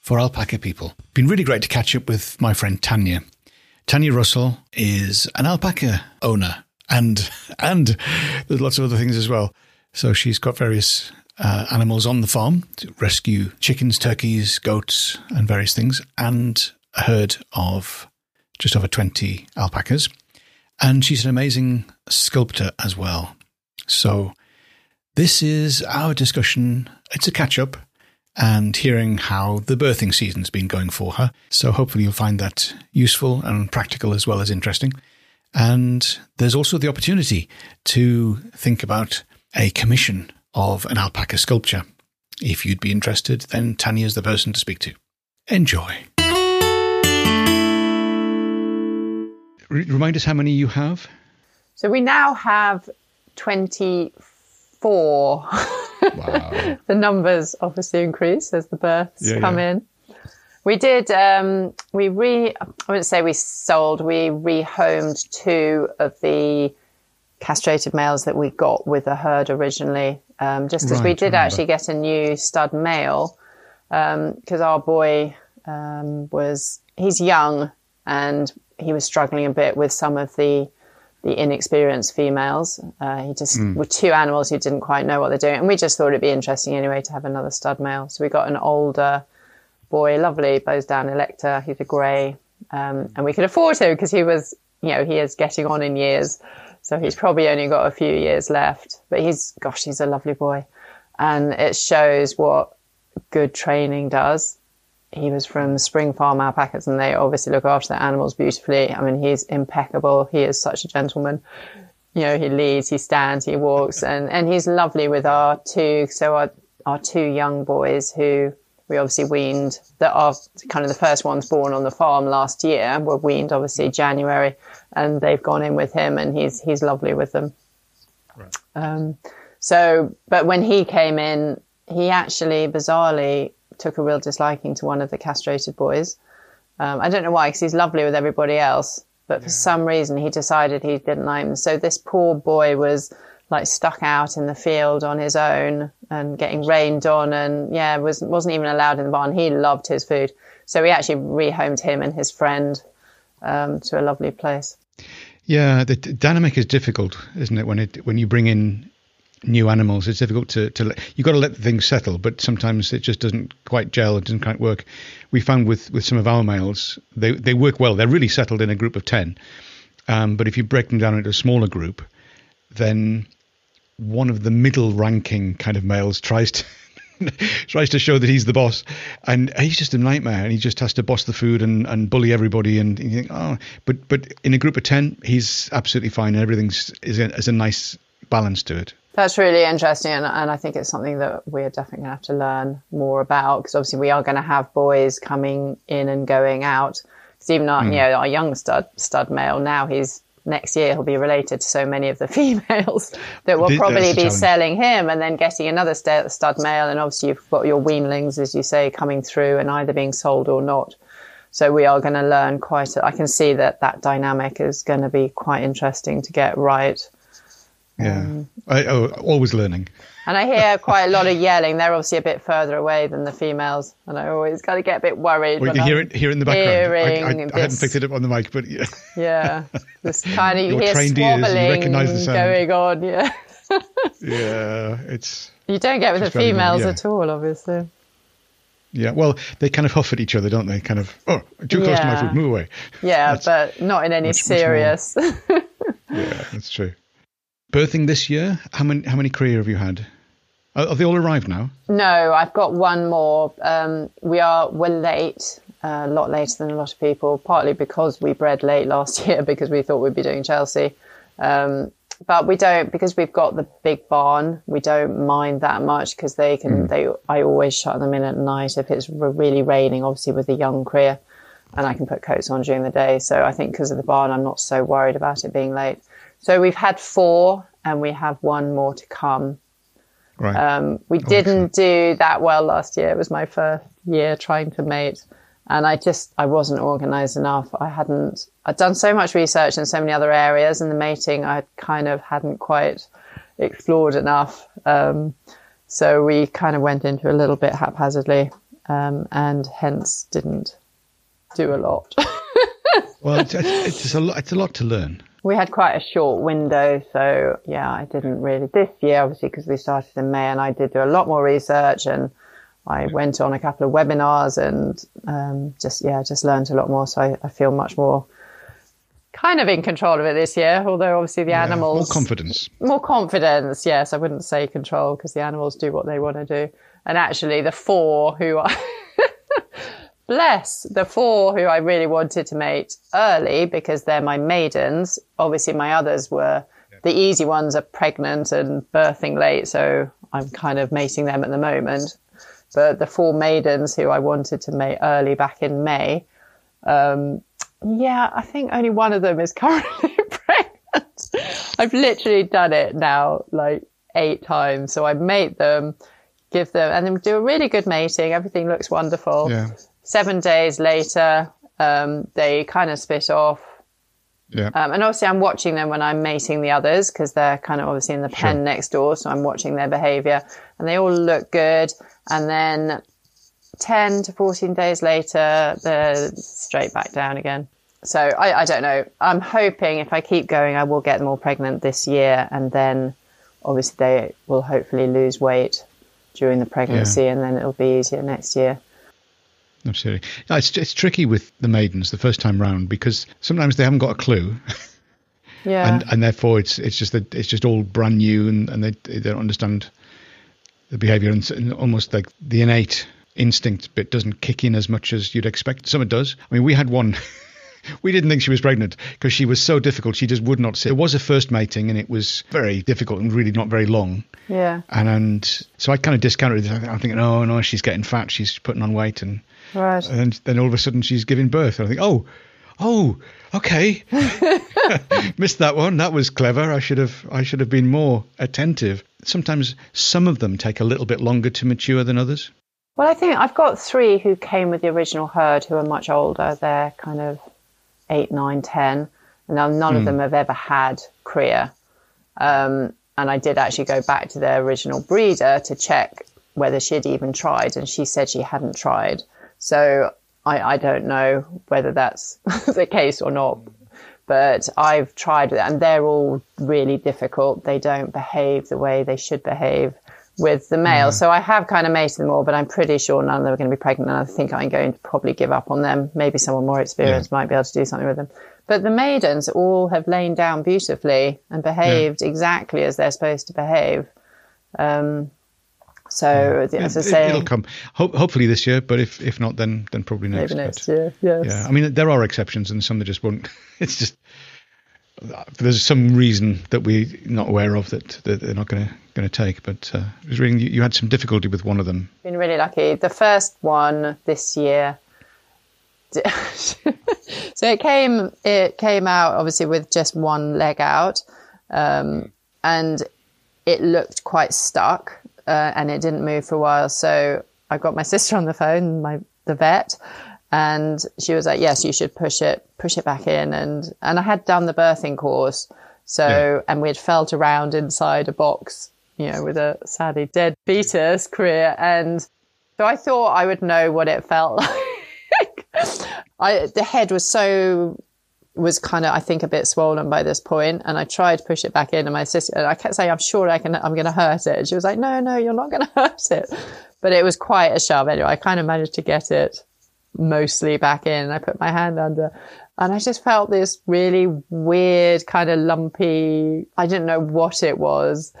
for alpaca people. Been really great to catch up with my friend Tanya. Tanya Russell is an alpaca owner, and and there's lots of other things as well. So she's got various uh, animals on the farm to rescue chickens, turkeys, goats, and various things, and a herd of just over 20 alpacas. And she's an amazing sculptor as well. So this is our discussion. It's a catch up and hearing how the birthing season's been going for her. So hopefully you'll find that useful and practical as well as interesting. And there's also the opportunity to think about a commission of an alpaca sculpture. If you'd be interested, then Tanya's the person to speak to. Enjoy. Remind us how many you have. So we now have 24. Wow. the numbers obviously increase as the births yeah, come yeah. in. We did, um, we re, I wouldn't say we sold, we rehomed two of the castrated males that we got with the herd originally, um, just because right, we did actually get a new stud male, because um, our boy um, was, he's young and he was struggling a bit with some of the the inexperienced females. Uh, he just mm. were two animals who didn't quite know what they're doing, and we just thought it'd be interesting anyway to have another stud male. So we got an older boy, lovely Bosdown Elector. He's a grey, um, and we could afford him because he was, you know, he is getting on in years, so he's probably only got a few years left. But he's, gosh, he's a lovely boy, and it shows what good training does he was from Spring Farm Alpacas, and they obviously look after their animals beautifully. I mean, he's impeccable. He is such a gentleman. You know, he leads, he stands, he walks, and, and he's lovely with our two, so our, our two young boys who we obviously weaned that are kind of the first ones born on the farm last year were weaned obviously January and they've gone in with him and he's, he's lovely with them. Right. Um, so, but when he came in, he actually bizarrely took a real disliking to one of the castrated boys. Um, I don't know why, because he's lovely with everybody else, but for some reason he decided he didn't like him. So this poor boy was like stuck out in the field on his own and getting rained on, and yeah, was wasn't even allowed in the barn. He loved his food, so we actually rehomed him and his friend um, to a lovely place. Yeah, the dynamic is difficult, isn't it? When it when you bring in new animals. It's difficult to, to let, you've got to let the things settle, but sometimes it just doesn't quite gel. It doesn't quite work. We found with, with some of our males, they, they work well. They're really settled in a group of 10. Um, but if you break them down into a smaller group, then one of the middle ranking kind of males tries to tries to show that he's the boss, and he's just a nightmare. And he just has to boss the food and, and bully everybody. And you think, oh, but but in a group of ten, he's absolutely fine. And everything's is a, is a nice balance to it. That's really interesting, and, and I think it's something that we're definitely going to have to learn more about because obviously we are going to have boys coming in and going out. Because even our, mm. you know, our young stud stud male now, he's next year he'll be related to so many of the females that will probably be selling him and then getting another st- stud male. And obviously you've got your weanlings, as you say, coming through and either being sold or not. So we are going to learn quite. A, I can see that that dynamic is going to be quite interesting to get right. Yeah, um, I, oh, always learning. And I hear quite a lot of yelling. They're obviously a bit further away than the females, and I always kind of get a bit worried. Well, you hear it here in the background. I, I, I haven't picked it up on the mic, but yeah. Yeah, this kind of you hear squabbling going on. Yeah. yeah, it's. You don't get with the females yeah. at all, obviously. Yeah, well, they kind of huff at each other, don't they? Kind of, oh, too close yeah. to my food, move away. Yeah, but not in any much, serious. Much yeah, that's true birthing this year. How many how many cria have you had? Are, they all arrived now? No, I've got one more. Um, we are we're late, uh, a lot later than a lot of people. Partly because we bred late last year because we thought we'd be doing Chelsea. Um, but we don't because we've got the big barn. We don't mind that much because they can. Mm. They I always shut them in at night if it's really raining. Obviously with the young cria. and I can put coats on during the day. So I think because of the barn, I'm not so worried about it being late. So we've had four, and we have one more to come. Right. Um, we oh, didn't do that well last year. It was my first year trying to mate, and I just I wasn't organised enough. I hadn't. I'd done so much research in so many other areas, and the mating I kind of hadn't quite explored enough. Um, so we kind of went into a little bit haphazardly, um, and hence didn't do a lot. well, it's, it's, a lot. It's a lot to learn. We had quite a short window, so yeah, I didn't really. This year, obviously, because we started in May, and I did do a lot more research, and I went on a couple of webinars, and um, just yeah, just learned a lot more. So I, I, feel much more kind of in control of it this year. Although obviously the yeah, animals more confidence, more confidence. Yes, I wouldn't say control because the animals do what they want to do, and actually the four who are. bless the four who I really wanted to mate early because they're my maidens. Obviously, my others were the easy ones are pregnant and birthing late, so I'm kind of mating them at the moment. But the four maidens who I wanted to mate early back in May, um, yeah, I think only one of them is currently pregnant. I've literally done it now like eight times. So I mate them, give them, and then do a really good mating. Everything looks wonderful. Yeah. Seven days later, um, they kind of spit off. Yeah. Um, and obviously, I'm watching them when I'm mating the others because they're kind of obviously in the pen sure. next door. So I'm watching their behavior and they all look good. And then 10 to 14 days later, they're straight back down again. So I, I don't know. I'm hoping if I keep going, I will get them all pregnant this year. And then obviously they will hopefully lose weight during the pregnancy yeah. and then it'll be easier next year. Absolutely. It's, it's tricky with the maidens the first time round because sometimes they haven't got a clue. Yeah. and, and therefore it's it's just that it's just all brand new and, and they, they don't understand the behavior and, and almost like the innate instinct bit doesn't kick in as much as you'd expect. Some it does. I mean, we had one. we didn't think she was pregnant because she was so difficult. She just would not sit. It was a first mating and it was very difficult and really not very long. Yeah. And, and so I kind of discounted it. I'm thinking, oh no, she's getting fat. She's putting on weight. And Right. And then all of a sudden she's giving birth. And I think, oh, oh, okay. Missed that one. That was clever. I should have I should have been more attentive. Sometimes some of them take a little bit longer to mature than others. Well, I think I've got three who came with the original herd who are much older. They're kind of eight, nine, ten. And none mm. of hmm. them have ever had cria. Um, and I did actually go back to their original breeder to check whether she had even tried, and she said she hadn't tried. So I, I don't know whether that's the case or not. But I've tried it and they're all really difficult. They don't behave the way they should behave with the male. Mm. So I have kind of mated them all, but I'm pretty sure none of them are going to be pregnant. And I think I'm going to probably give up on them. Maybe someone more experienced yeah. might be able to do something with them. But the maidens all have lain down beautifully and behaved yeah. exactly as they're supposed to behave. Um, so yeah. as I say, it'll come. Ho- hopefully this year, but if if not, then then probably next. Maybe next but, year. Yes. Yeah. I mean, there are exceptions, and some that just won't. It's just there's some reason that we're not aware of that, that they're not going to going to take. But uh, I was reading you, you, had some difficulty with one of them. Been really lucky. The first one this year. so it came it came out obviously with just one leg out, um, and it looked quite stuck uh, and it didn't move for a while. So I got my sister on the phone, my the vet, and she was like, "Yes, you should push it, push it back in." And and I had done the birthing course, so yeah. and we had felt around inside a box, you know, with a sadly dead fetus cria. and so I thought I would know what it felt like. I the head was so was kind of, I think, a bit swollen by this point, and I tried to push it back in, and my sister, and I kept saying, "I'm sure I can, I'm going to hurt it." And she was like, "No, no, you're not going to hurt it." But it was quite a shove anyway. I kind of managed to get it mostly back in, I put my hand under, and I just felt this really weird, kind of lumpy. I didn't know what it was.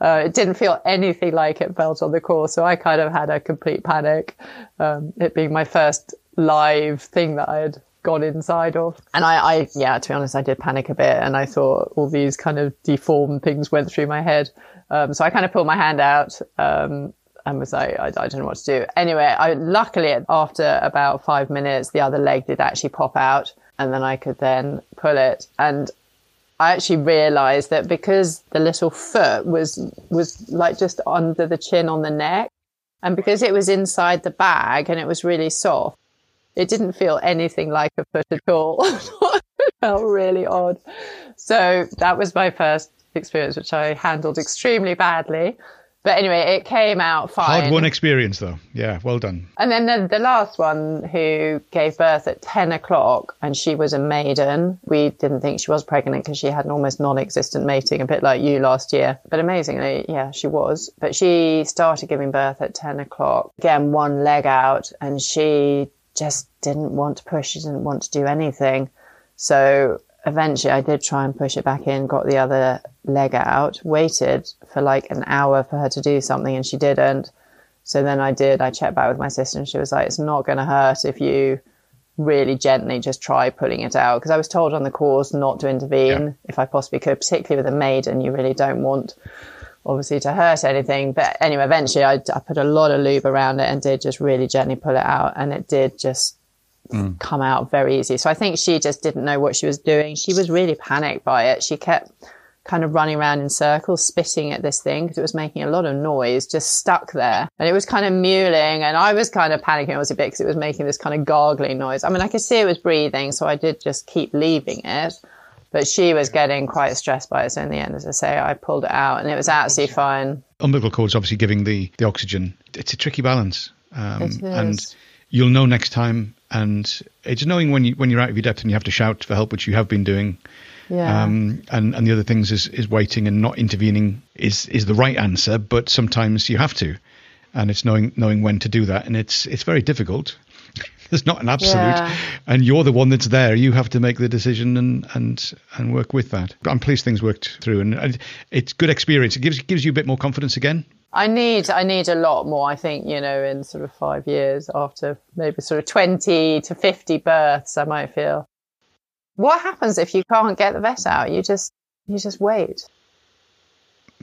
Uh, it didn't feel anything like it felt on the course, so I kind of had a complete panic. Um, it being my first live thing that I had gone inside of. And I, I, yeah, to be honest, I did panic a bit and I thought all these kind of deformed things went through my head. Um, so I kind of pulled my hand out. Um, and was like, I, I, don't know what to do. Anyway, I luckily after about five minutes, the other leg did actually pop out and then I could then pull it. And I actually realized that because the little foot was, was like just under the chin on the neck and because it was inside the bag and it was really soft, it didn't feel anything like a foot at all. it felt really odd. So that was my first experience, which I handled extremely badly. But anyway, it came out fine. Hard won experience, though. Yeah, well done. And then the, the last one who gave birth at 10 o'clock, and she was a maiden. We didn't think she was pregnant because she had an almost non existent mating, a bit like you last year. But amazingly, yeah, she was. But she started giving birth at 10 o'clock. Again, one leg out, and she just didn't want to push. She didn't want to do anything. So eventually I did try and push it back in, got the other leg out, waited for like an hour for her to do something and she didn't. So then I did, I checked back with my sister and she was like, it's not going to hurt if you really gently just try pulling it out. Because I was told on the course not to intervene yeah. if I possibly could, particularly with a maiden. You really don't want, obviously, to hurt anything. But anyway, eventually I, I put a lot of lube around it and did just really gently pull it out. And it did just mm. come out very easy. So I think she just didn't know what she was doing. She was really panicked by it. She kept kind of running around in circles, spitting at this thing because it was making a lot of noise, just stuck there. And it was kind of mewling. And I was kind of panicking a bit because it was making this kind of gargling noise. I mean, I could see it was breathing. So I did just keep leaving it. But she was getting quite stressed by it. So in the end, as I say, I pulled it out and it was absolutely fine. Umbilical cord is obviously giving the, the oxygen. It's a tricky balance. Um, and you'll know next time and it's knowing when you when you're out of your depth and you have to shout for help, which you have been doing. Yeah. Um, and and the other things is is waiting and not intervening is is the right answer, but sometimes you have to, and it's knowing knowing when to do that, and it's it's very difficult. There's not an absolute, yeah. and you're the one that's there. You have to make the decision and and and work with that. But I'm pleased things worked through, and it's good experience. It gives gives you a bit more confidence again I need I need a lot more. I think you know in sort of five years after maybe sort of twenty to fifty births, I might feel. What happens if you can't get the vet out? You just you just wait.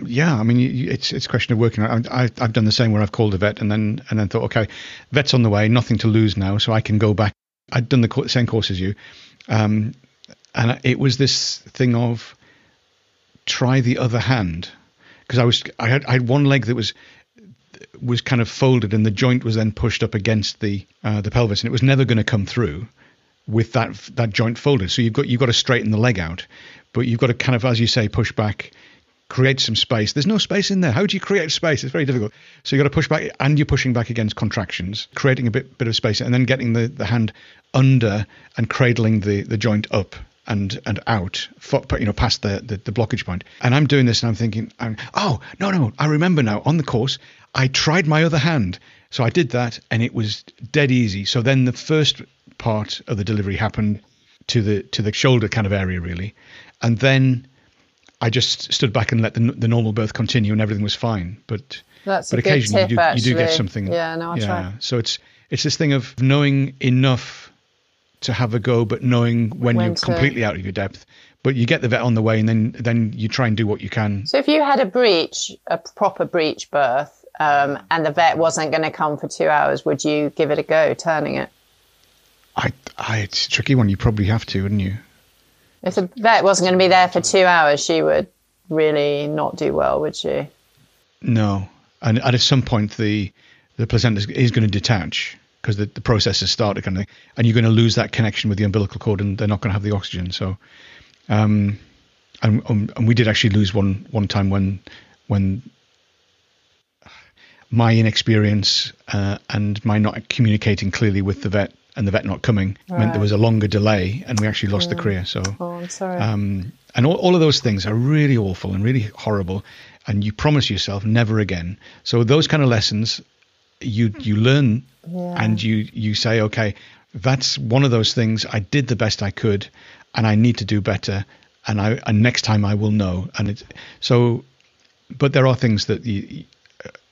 Yeah, I mean, it's it's a question of working. I, I've done the same where I've called a vet and then and then thought, okay, vet's on the way, nothing to lose now, so I can go back. I'd done the same course as you, um, and it was this thing of try the other hand because I was I had I had one leg that was was kind of folded and the joint was then pushed up against the uh, the pelvis and it was never going to come through with that that joint folded. So you've got you've got to straighten the leg out, but you've got to kind of as you say push back, create some space. There's no space in there. How do you create space? It's very difficult. So you've got to push back and you're pushing back against contractions, creating a bit bit of space and then getting the, the hand under and cradling the the joint up and and out, for, you know, past the, the, the blockage point. And I'm doing this, and I'm thinking, I'm, oh no no, I remember now. On the course, I tried my other hand, so I did that, and it was dead easy. So then the first part of the delivery happened to the to the shoulder kind of area really, and then I just stood back and let the the normal birth continue, and everything was fine. But That's but occasionally tip, you do you do get something. Yeah, no, I'll yeah. Try. So it's it's this thing of knowing enough to have a go, but knowing when, when you're to... completely out of your depth. But you get the vet on the way, and then then you try and do what you can. So if you had a breach, a proper breach birth, um, and the vet wasn't going to come for two hours, would you give it a go, turning it? I, I, it's a tricky one. You probably have to, wouldn't you? If the vet wasn't going to be there for two hours, she would really not do well, would she? No, and, and at some point the the placenta is going to detach because the, the process has started kind of thing, and you're going to lose that connection with the umbilical cord, and they're not going to have the oxygen. So, um, and, um, and we did actually lose one one time when when my inexperience uh, and my not communicating clearly with the vet and the vet not coming right. meant there was a longer delay, and we actually lost yeah. the cria. So, oh, I'm sorry. Um, and all, all of those things are really awful and really horrible, and you promise yourself never again. So those kind of lessons you hmm. you learn yeah. and you you say okay that's one of those things. I did the best i could and i need to do better and i and next time i will know. And it's so but there are things that you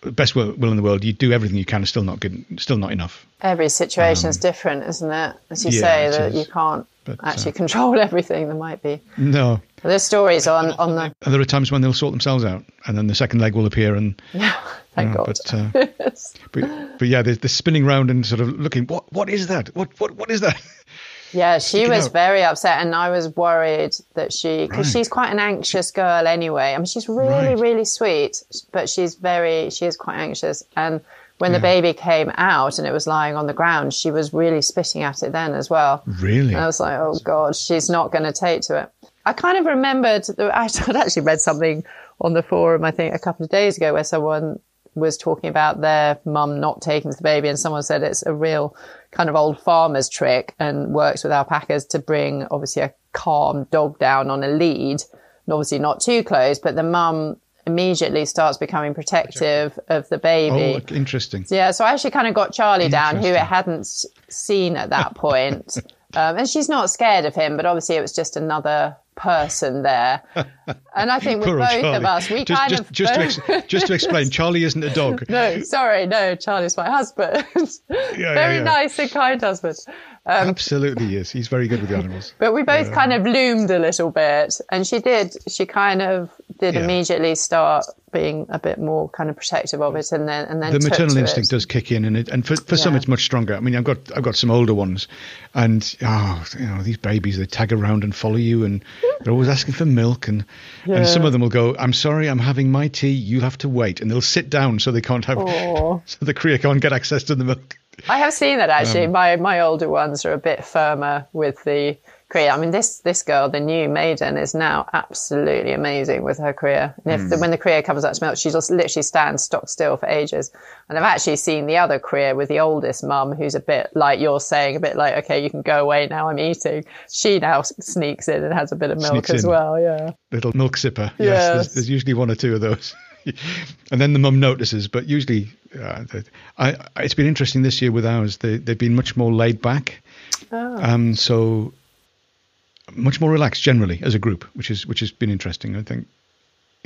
best will, will in the world, you do everything you can, still not good, still not enough. Every situation is um, different, isn't it? As you yeah, say, that you can't but, actually uh, control everything. There might be no. There's stories on on the. And there are times when they'll sort themselves out, and then the second leg will appear, and yeah, thank God. But, uh, but, but yeah, they're, they're spinning around and sort of looking. What what is that? What what what is that? Yeah, she was out. very upset, and I was worried that she, because right. she's quite an anxious girl anyway. I mean, she's really, right. really sweet, but she's very, she is quite anxious. And when yeah. the baby came out and it was lying on the ground, she was really spitting at it then as well. Really? And I was like, oh God, she's not going to take to it. I kind of remembered, that I had actually read something on the forum, I think a couple of days ago where someone was talking about their mum not taking to the baby and someone said it's a real kind of old farmer's trick and works with alpacas to bring obviously a calm dog down on a lead and obviously not too close, but the mum immediately starts becoming protective of the baby. Oh, interesting. So, yeah, so I actually kind of got Charlie down, who it hadn't seen at that point. um, and she's not scared of him, but obviously it was just another person there. And I think with both Charlie. of us, we just, kind just, of just to, ex- just to explain, Charlie isn't a dog. no, sorry, no, Charlie's my husband. Yeah, very yeah, yeah. nice and kind husband. Um, Absolutely is. He's very good with the animals. But we both kind of loomed a little bit, and she did. She kind of did immediately start being a bit more kind of protective of mm. it, and then and then the maternal instinct it. does kick in, and it, and for, for yeah. some it's much stronger. I mean, I've got I've got some older ones, and oh, you know these babies they tag around and follow you, and they're always asking for milk, and yeah. and some of them will go, "I'm sorry, I'm having my tea. You have to wait," and they'll sit down so they can't have Aww. so the cria can't get access to the milk. I have seen that actually. Um, my my older ones are a bit firmer with the cria. I mean, this this girl, the new maiden, is now absolutely amazing with her cria. And if mm. the, when the cria comes out to milk, she just literally stands stock still for ages. And I've actually seen the other cria with the oldest mum, who's a bit like you're saying, a bit like, okay, you can go away now. I'm eating. She now sneaks in and has a bit of milk as in. well. Yeah, little milk sipper. Yes, yes. There's, there's usually one or two of those. and then the mum notices. But usually, uh, I, it's been interesting this year with ours. They, they've been much more laid back. Oh. Um, so much more relaxed generally as a group, which is which has been interesting. I think,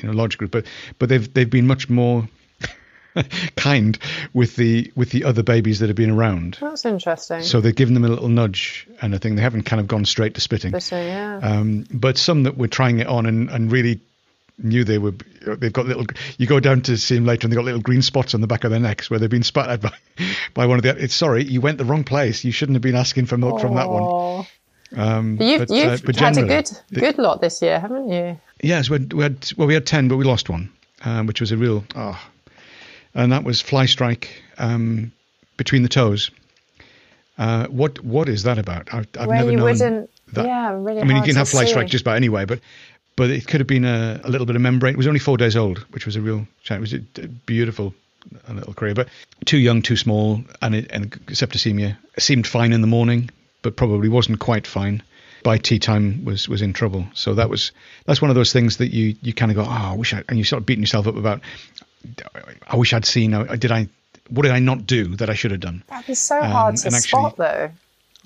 you know, large group, but but they've they've been much more kind with the with the other babies that have been around. That's interesting. So they've given them a little nudge and I think they haven't kind of gone straight to spitting. Spitting, yeah. Um, but some that were trying it on and, and really knew they were they've got little you go down to see them later and they've got little green spots on the back of their necks where they've been spat at by, by one of the it's sorry you went the wrong place you shouldn't have been asking for milk Aww. from that one um, you've, but, you've uh, but had a good good lot this year, haven't you? Yes, we had, we had well, we had ten, but we lost one, um, which was a real oh, and that was fly strike um, between the toes. Uh, what what is that about? I've, I've never known that. Yeah, really. I mean, you can have fly see. strike just about anyway, but but it could have been a, a, little bit of membrane. It was only four days old, which was a real. It was a beautiful a little cria, but too young, too small, and it, and septicemia seemed fine in the morning, but probably wasn't quite fine by tea time was was in trouble. So that was that's one of those things that you you kind of go, oh, I wish I, and you sort of beating yourself up about. I wish I'd seen. Uh, did I? What did I not do that I should have done? That'd be so hard um, to actually, spot, though.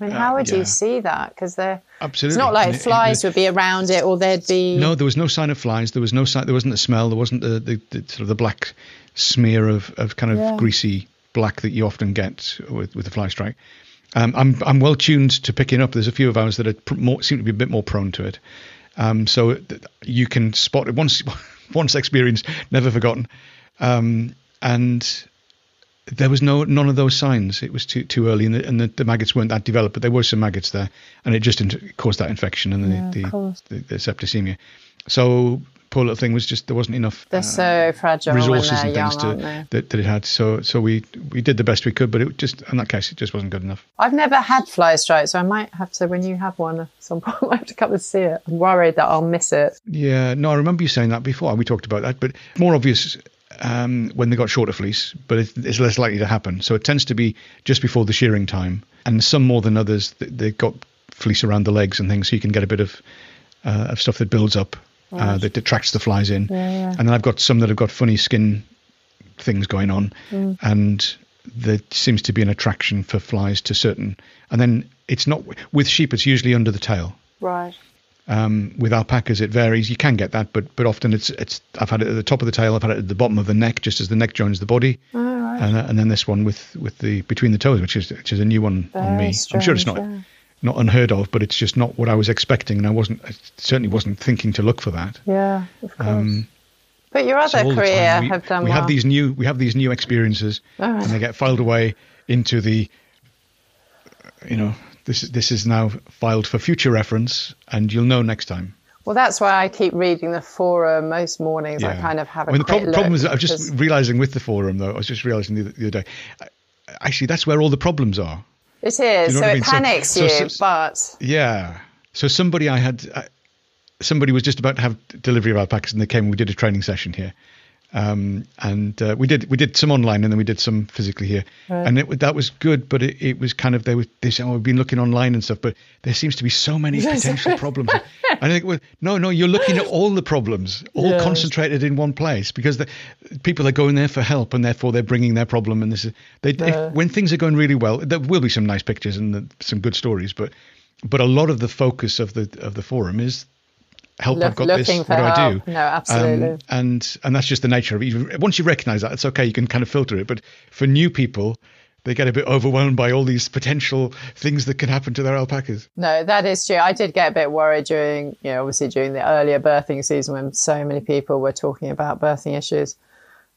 I mean, how would uh, yeah. you see that? Because they're absolutely. It's not like it, flies it, would be around it, or there'd be. No, there was no sign of flies. There was no sign. There wasn't a smell. There wasn't the, the, the sort of the black smear of, of kind of yeah. greasy black that you often get with with the fly strike. Um, I'm I'm well tuned to picking up. There's a few of ours that are pr- more, seem to be a bit more prone to it. Um, so you can spot it once once experienced, never forgotten. Um, and there was no none of those signs. It was too too early, and the, and the, the maggots weren't that developed. But there were some maggots there, and it just caused that infection and the, yeah, the, the, the septicemia. So poor little thing was just there wasn't enough. They're uh, so fragile resources and things young, to, that, that it had. So so we we did the best we could, but it just in that case it just wasn't good enough. I've never had fly strike, so I might have to when you have one at some point. I have to come and see it. I'm worried that I'll miss it. Yeah, no, I remember you saying that before. We talked about that, but more obvious. Um, when they got shorter fleece, but it's less likely to happen. So it tends to be just before the shearing time, and some more than others. They've got fleece around the legs and things, so you can get a bit of uh, of stuff that builds up uh, that attracts the flies in. Yeah, yeah. And then I've got some that have got funny skin things going on, mm. and there seems to be an attraction for flies to certain. And then it's not with sheep; it's usually under the tail. Right. Um, with alpacas, it varies. You can get that, but but often it's it's. I've had it at the top of the tail. I've had it at the bottom of the neck, just as the neck joins the body, oh, right. and, and then this one with with the between the toes, which is which is a new one Very on me. strange, I'm sure it's not yeah. not unheard of, but it's just not what I was expecting, and I wasn't I certainly wasn't thinking to look for that. Yeah, of course. Um, but your other the cria we, have done we well. have these new we have these new experiences, Oh, and they get filed away into the you know this is this is now filed for future reference, and you'll know next time. Well, that's why I keep reading the forum most mornings. I kind of have a I mean, the problem look is, I was just realizing with the forum though. I was just realizing the, the other day. Actually, that's where all the problems are. it is. you know so what I it mean? Panics so- you, so- but Yeah. So somebody I had, uh, somebody was just about to have delivery of alpacas, and they came. and We did a training session here, um, and uh, we did we did some online, and then we did some physically here, and it, that was good. But it, it was kind of they were they said, "Oh, we've been looking online and stuff," but there seems to be so many potential problems. And I think, well, no, no, you're looking at all the problems, all Yes. concentrated in one place, because the people are going there for help, and therefore they're bringing their problem. And this is they Yeah. if, when things are going really well, there will be some nice pictures and the, some good stories, but but a lot of the focus of the of the forum is help. Look- I've got this. What do I do? No, absolutely. Um, and and that's just the nature of it. Once you recognise that, it's okay. You can kind of filter it. But for new people, they get a bit overwhelmed by all these potential things that can happen to their alpacas. no, that is true. I did get a bit worried during, you know, obviously during the earlier birthing season when so many people were talking about birthing issues.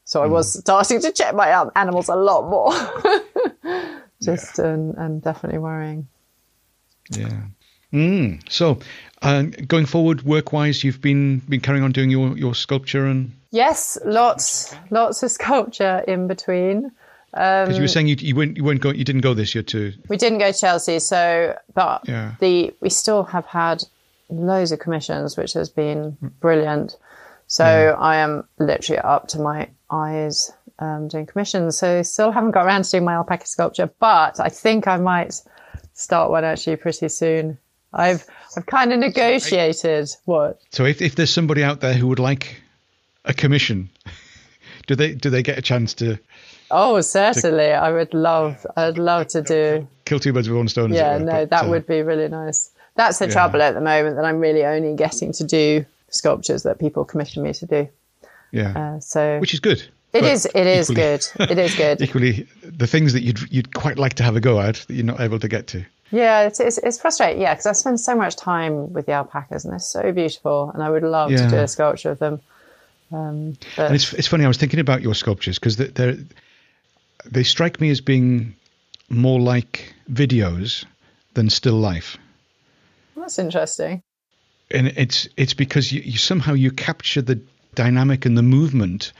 So Hmm. I was starting to check my um, animals a lot more. Just and, and definitely worrying. Yeah. Mm. So, uh, going forward, work-wise, you've been been carrying on doing your your sculpture and Yes, lots, lots of sculpture in between. because you were saying you you weren't you weren't going you didn't go this year to We didn't go to Chelsea, so but Yeah. the we still have had loads of commissions, which has been brilliant. So I am literally up to my eyes um, doing commissions. So still haven't got around to doing my alpaca sculpture, but I think I might start one actually pretty soon. I've I've kind of negotiated what So if, if there's somebody out there who would like a commission, do they do they get a chance to Oh, certainly. I would love, I'd love to do. kill two birds with one stone? Yeah, were, no, but, that uh, would be really nice. That's the trouble at the moment that I'm really only getting to do sculptures that people commission me to do. yeah, Uh, so which is good. It is. It is equally- good. It is good. Equally, the things that you'd you'd quite like to have a go at that you're not able to get to. Yeah, it's, it's, it's frustrating. Yeah, because I spend so much time with the alpacas and they're so beautiful, and I would love Yeah. to do a sculpture of them. Um, but And it's it's funny. I was thinking about your sculptures because they they're, they strike me as being more like videos than still life. that's interesting. and it's it's because you, you somehow you capture the dynamic and the movement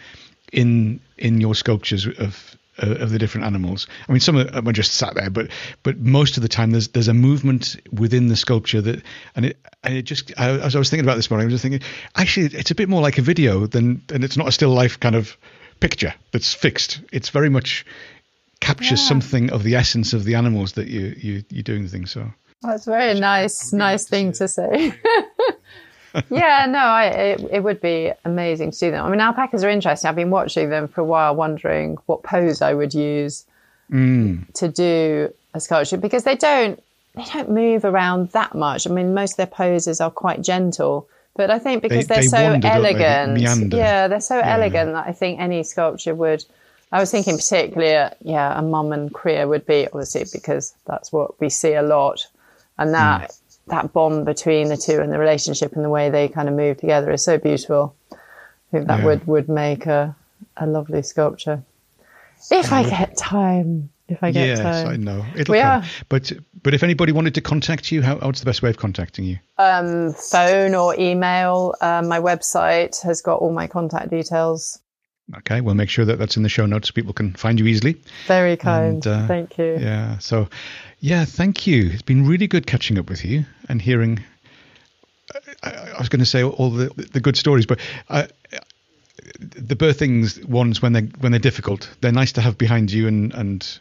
in in your sculptures of of the different animals. I mean, some of them are just sat there, but but most of the time there's there's a movement within the sculpture that and it and it just I, as I was thinking about this morning, I was just thinking actually it's a bit more like a video than and it's not a still life kind of picture that's fixed. It's very much captures Yeah. something of the essence of the animals that you you you're doing the thing. So That's a very nice, nice thing to say. yeah, no, I, it, it would be amazing to see them. I mean, alpacas are interesting. I've been watching them for a while, wondering what pose I would use to do a sculpture because they don't they don't move around that much. I mean, most of their poses are quite gentle, but I think because They- are so wander, don't they? They elegant, yeah, they're so elegant that I think any sculpture would. I was thinking particularly, uh, yeah, a mum and cria would be obviously because that's what we see a lot, and that that bond between the two and the relationship and the way they kind of move together is so beautiful. I think that Yeah. would would make a a lovely sculpture if I get time. If I get yes, time. I know it'll We come. are. But but if anybody wanted to contact you, how, what's the best way of contacting you? um, phone or email. Um, my website has got all my contact details. Okay, we'll make sure that that's in the show notes so people can find you easily. Very kind. And, uh, Thank you. Yeah. So, yeah, thank you. It's been really good catching up with you and hearing. I, I was going to say all the the good stories, but uh, the birthings ones when they when they're difficult, they're nice to have behind you and and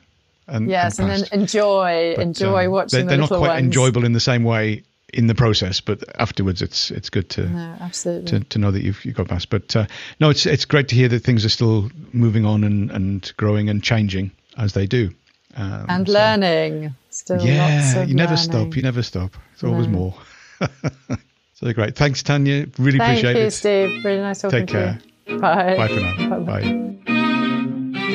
and Yes, and then past. enjoy But, enjoy um, watching They're, the they're not quite ones. enjoyable in the same way in the process, but afterwards, it's it's good to. No, absolutely. to, to know that you've, you've got past. But uh, no, it's it's great to hear that things are still moving on and, and growing and changing as they do. Um, and so- learning. Still lots Yeah, of you never learning. stop. You never stop. It's always No. more. So great. Thanks, Tanya. Really Thank appreciate you, it. Steve. Really nice talking Take care. to you. Bye. Bye for now. Bye. Bye.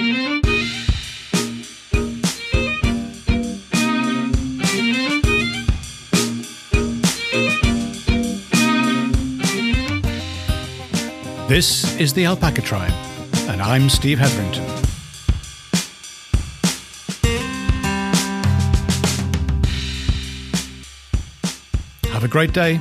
This is the Alpaca Tribe, and I'm Steve Hetherington. Have a great day